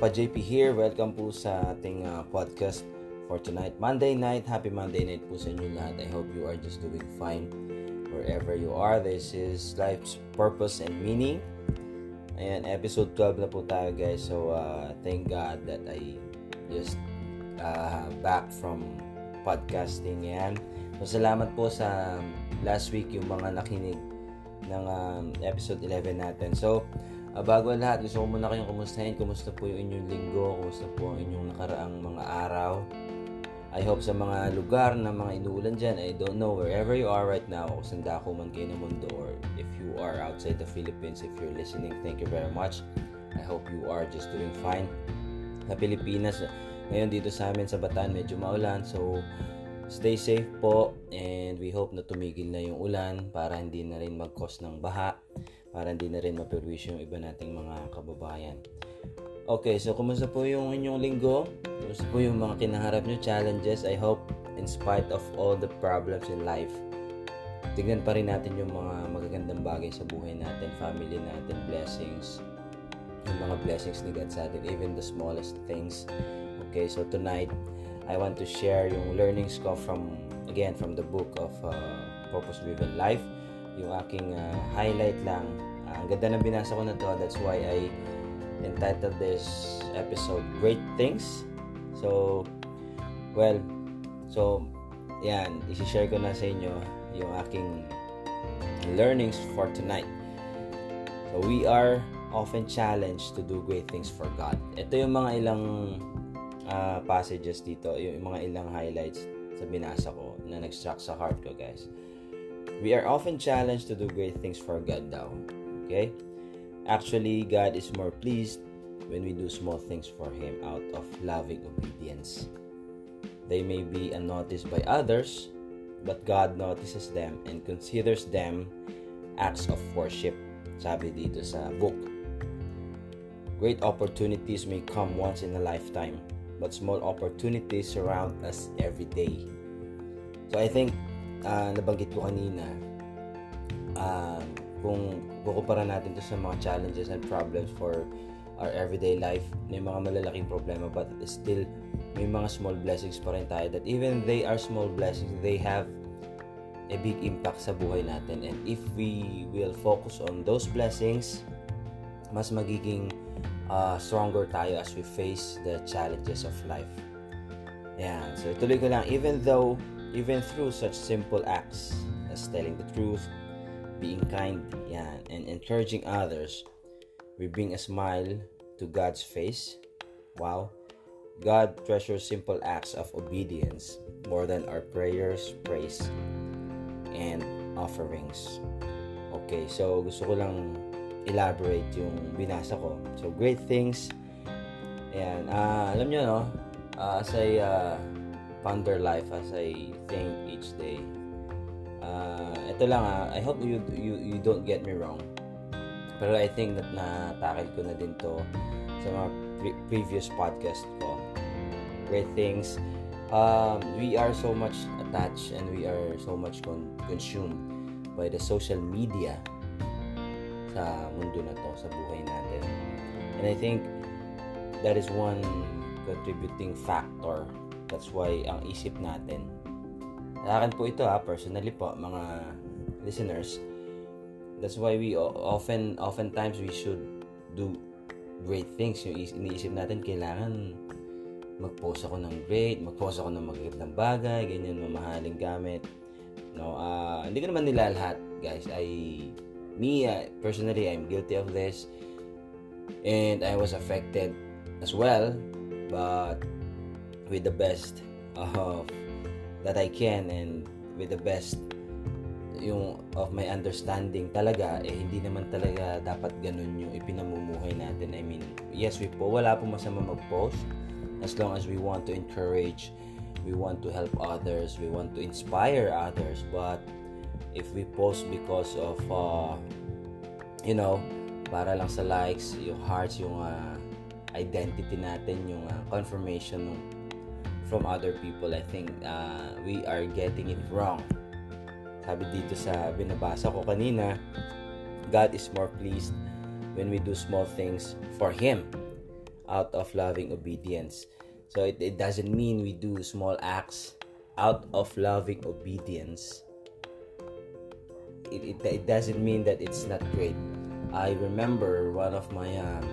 Grandpa JP here. Welcome po sa ating uh, podcast for tonight. Monday night. Happy Monday night po sa inyo lahat. I hope you are just doing fine wherever you are. This is Life's Purpose and Meaning. Ayan, episode 12 na po tayo guys. So, uh, thank God that I just uh, back from podcasting. Yan. So, salamat po sa last week yung mga nakinig ng um, episode 11 natin. So, Uh, bago ang lahat, gusto ko muna kayong kumustahin. Kumusta po yung inyong linggo? Kumusta po ang inyong nakaraang mga araw? I hope sa mga lugar na mga inuulan dyan, I don't know, wherever you are right now, kung saan dako man kayo ng mundo, or if you are outside the Philippines, if you're listening, thank you very much. I hope you are just doing fine. Sa Pilipinas, ngayon dito sa amin sa Bataan, medyo maulan, so stay safe po and we hope na tumigil na yung ulan para hindi na rin mag-cause ng baha para hindi na rin maperwisyo yung iba nating mga kababayan. Okay, so kumusta po yung inyong linggo? Kumusta po yung mga kinaharap nyo challenges? I hope in spite of all the problems in life, tignan pa rin natin yung mga magagandang bagay sa buhay natin, family natin, blessings, yung mga blessings ni God sa atin, even the smallest things. Okay, so tonight, I want to share yung learnings ko from, again, from the book of uh, Purpose Driven Life yung aking uh, highlight lang. Uh, ang ganda ng binasa ko na to. That's why I entitled this episode Great Things. So, well, so, yan, isi-share ko na sa inyo yung aking learnings for tonight. So, we are often challenged to do great things for God. Ito yung mga ilang uh, passages dito, yung mga ilang highlights sa binasa ko na nag-struck sa heart ko, guys. We are often challenged to do great things for God now. Okay? Actually, God is more pleased when we do small things for Him out of loving obedience. They may be unnoticed by others, but God notices them and considers them acts of worship. Sabi dito sa book. Great opportunities may come once in a lifetime, but small opportunities surround us every day. So I think uh, nabanggit ko kanina, uh, kung kukumpara natin to sa mga challenges and problems for our everyday life, may mga malalaking problema but still may mga small blessings pa rin tayo that even they are small blessings, they have a big impact sa buhay natin. And if we will focus on those blessings, mas magiging uh, stronger tayo as we face the challenges of life. Yan. So, tuloy ko lang, even though even through such simple acts as telling the truth, being kind, yan, and encouraging others, we bring a smile to God's face. Wow. God treasures simple acts of obedience more than our prayers, praise, and offerings. Okay, so gusto ko lang elaborate yung binasa ko. So, great things. Ayan, uh, alam nyo, no? Uh, as I uh, ponder life as I think each day. Uh, ito lang ah, I hope you, you, you don't get me wrong. Pero I think that na-tackle ko na din to sa mga pre- previous podcast ko. Great things. Um, we are so much attached and we are so much con- consumed by the social media sa mundo na to, sa buhay natin. And I think that is one contributing factor That's why ang isip natin. Sa akin po ito ha, personally po, mga listeners. That's why we often, oftentimes we should do great things. Yung iniisip natin, kailangan mag-post ako ng great, mag-post ako ng magagandang bagay, ganyan, mamahaling gamit. No, uh, hindi ko naman nila lahat, guys. I, me, uh, personally, I'm guilty of this. And I was affected as well. But with the best of that I can and with the best yung of my understanding talaga eh hindi naman talaga dapat ganun yung ipinamumuhay natin. I mean yes we po wala po masama mag-post. As long as we want to encourage we want to help others we want to inspire others. But if we post because of uh, you know para lang sa likes yung hearts yung uh, identity natin yung uh, confirmation ng from other people, I think uh, we are getting it wrong. Sabi dito sa binabasa ko kanina, God is more pleased when we do small things for Him out of loving obedience. So it, it doesn't mean we do small acts out of loving obedience. It, it, it doesn't mean that it's not great. I remember one of my um,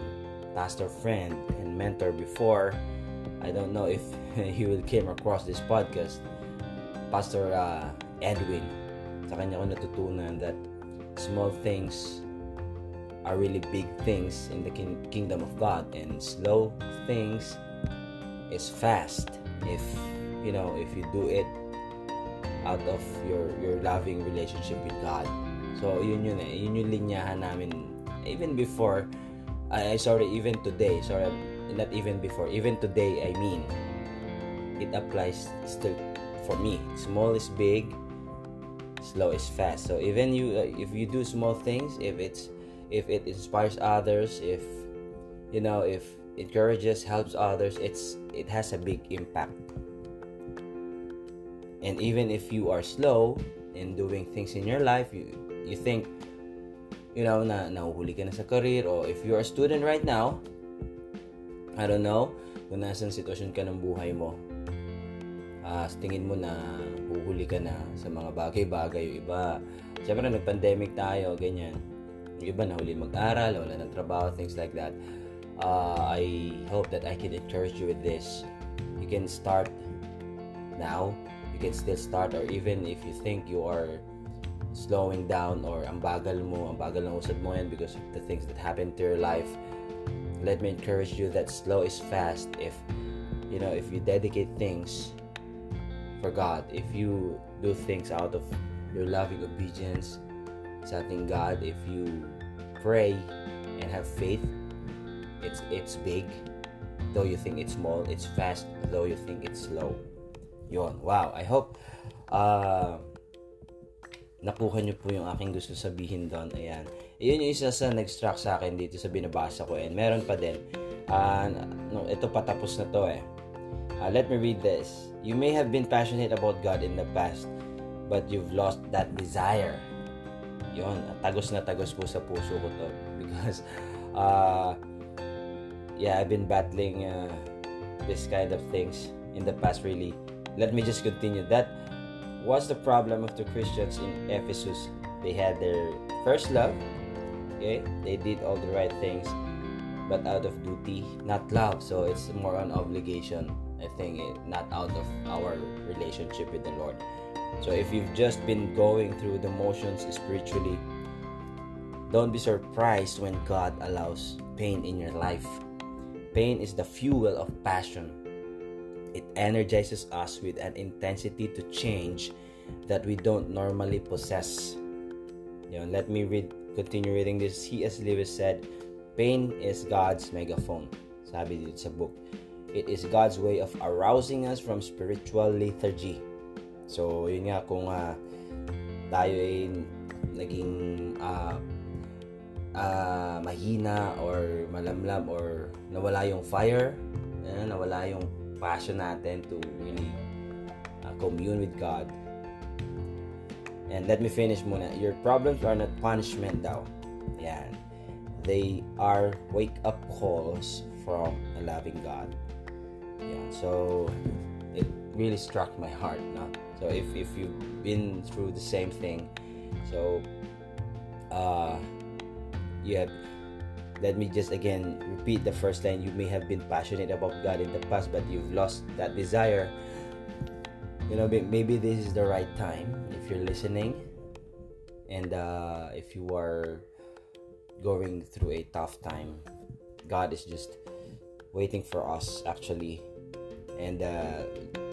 pastor friend and mentor before. I don't know if he will came across this podcast. Pastor uh, Edwin. Sa kanya ko natutunan that small things are really big things in the kin- kingdom of God and slow things is fast if you know if you do it out of your your loving relationship with God. So yun yun eh, yun yung linyahan namin even before I sorry even today, sorry not even before, even today I mean it applies still for me. Small is big, slow is fast. So even you uh, if you do small things, if it's if it inspires others, if you know, if encourages, helps others, it's it has a big impact. And even if you are slow in doing things in your life, you you think you know na nahuhuli ka na sa career or if you are a student right now, I don't know kung nasan sitwasyon ka ng buhay mo. Uh, tingin mo na huhuli ka na sa mga bagay-bagay yung iba. Siyempre, nag-pandemic tayo, ganyan yung iba nahuli mag-aral, wala ng trabaho, things like that. Uh, I hope that I can encourage you with this. You can start now. You can still start or even if you think you are slowing down or ang bagal mo, ang bagal ng usad mo yan because of the things that happen to your life. Let me encourage you that slow is fast if you know if you dedicate things for God, if you do things out of your loving obedience, sa ating God if you pray and have faith it's it's big. Though you think it's small it's fast. Though you think it's slow yon wow I hope uh, nakuha niyo po yung aking gusto sabihin doon. Ayan yun yung isa sa nag-struck sa akin dito sa binabasa ko. And meron pa din. Uh, no, ito patapos na to eh. Uh, let me read this. You may have been passionate about God in the past but you've lost that desire. Yon tagos na tagos po sa puso ko to. Because uh, yeah I've been battling uh, this kind of things in the past really. Let me just continue. That was the problem of the Christians in Ephesus. They had their first love okay they did all the right things but out of duty not love so it's more on obligation I think it, not out of our relationship with the Lord so if you've just been going through the motions spiritually, don't be surprised when God allows pain in your life. Pain is the fuel of passion. It energizes us with an intensity to change that we don't normally possess. You know, let me read continue reading this. C.S. Lewis said, Pain is God's megaphone. Sabi dito sa book. It is God's way of arousing us from spiritual lethargy So, yun nga kung uh, tayo ay naging uh, uh, mahina or malamlam or nawala yung fire, uh, nawala yung passion natin to really uh, commune with God. And let me finish muna. Your problems are not punishment daw. Yan. They are wake-up calls from a loving God. Yeah. So, it really struck my heart. No? So if, if you've been through the same thing, so uh, you have let me just again repeat the first line you may have been passionate about god in the past but you've lost that desire you know maybe this is the right time if you're listening and uh, if you are going through a tough time god is just waiting for us actually and uh,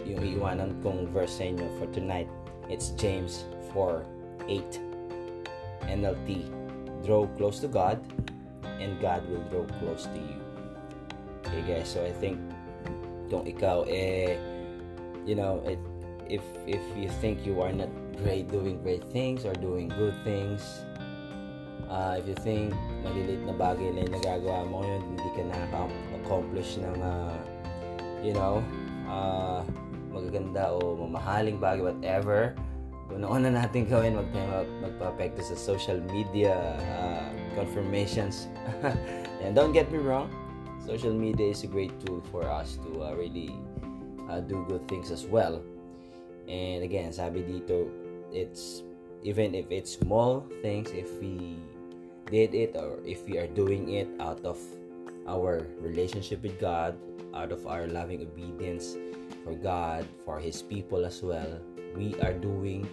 yung iiwanan kong verse sa inyo for tonight. It's James 4, 8 NLT. Draw close to God and God will draw close to you. Okay guys, so I think kung ikaw eh you know, it, if if you think you are not great doing great things or doing good things, uh, if you think maliliit na bagay na yung nagagawa mo ngayon, hindi ka nakaka-accomplish ng uh, you know, uh, magaganda o mamahaling bagay, whatever, una-una natin gawin, tayo magpa-apekto sa social media uh, confirmations. and don't get me wrong, social media is a great tool for us to uh, really uh, do good things as well. And again, sabi dito, it's even if it's small things, if we did it or if we are doing it out of our relationship with God, out of our loving obedience for God, for His people as well, we are doing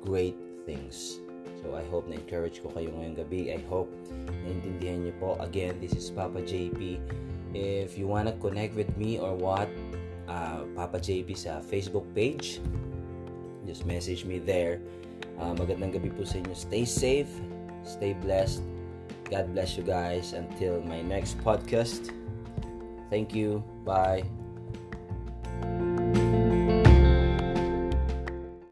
great things. So I hope na-encourage ko kayo ngayong gabi. I hope naintindihan niyo po. Again, this is Papa JP. If you wanna connect with me or what, uh, Papa JP sa Facebook page, just message me there. Uh, magandang gabi po sa inyo. Stay safe, stay blessed. God bless you guys. Until my next podcast. Thank you. Bye.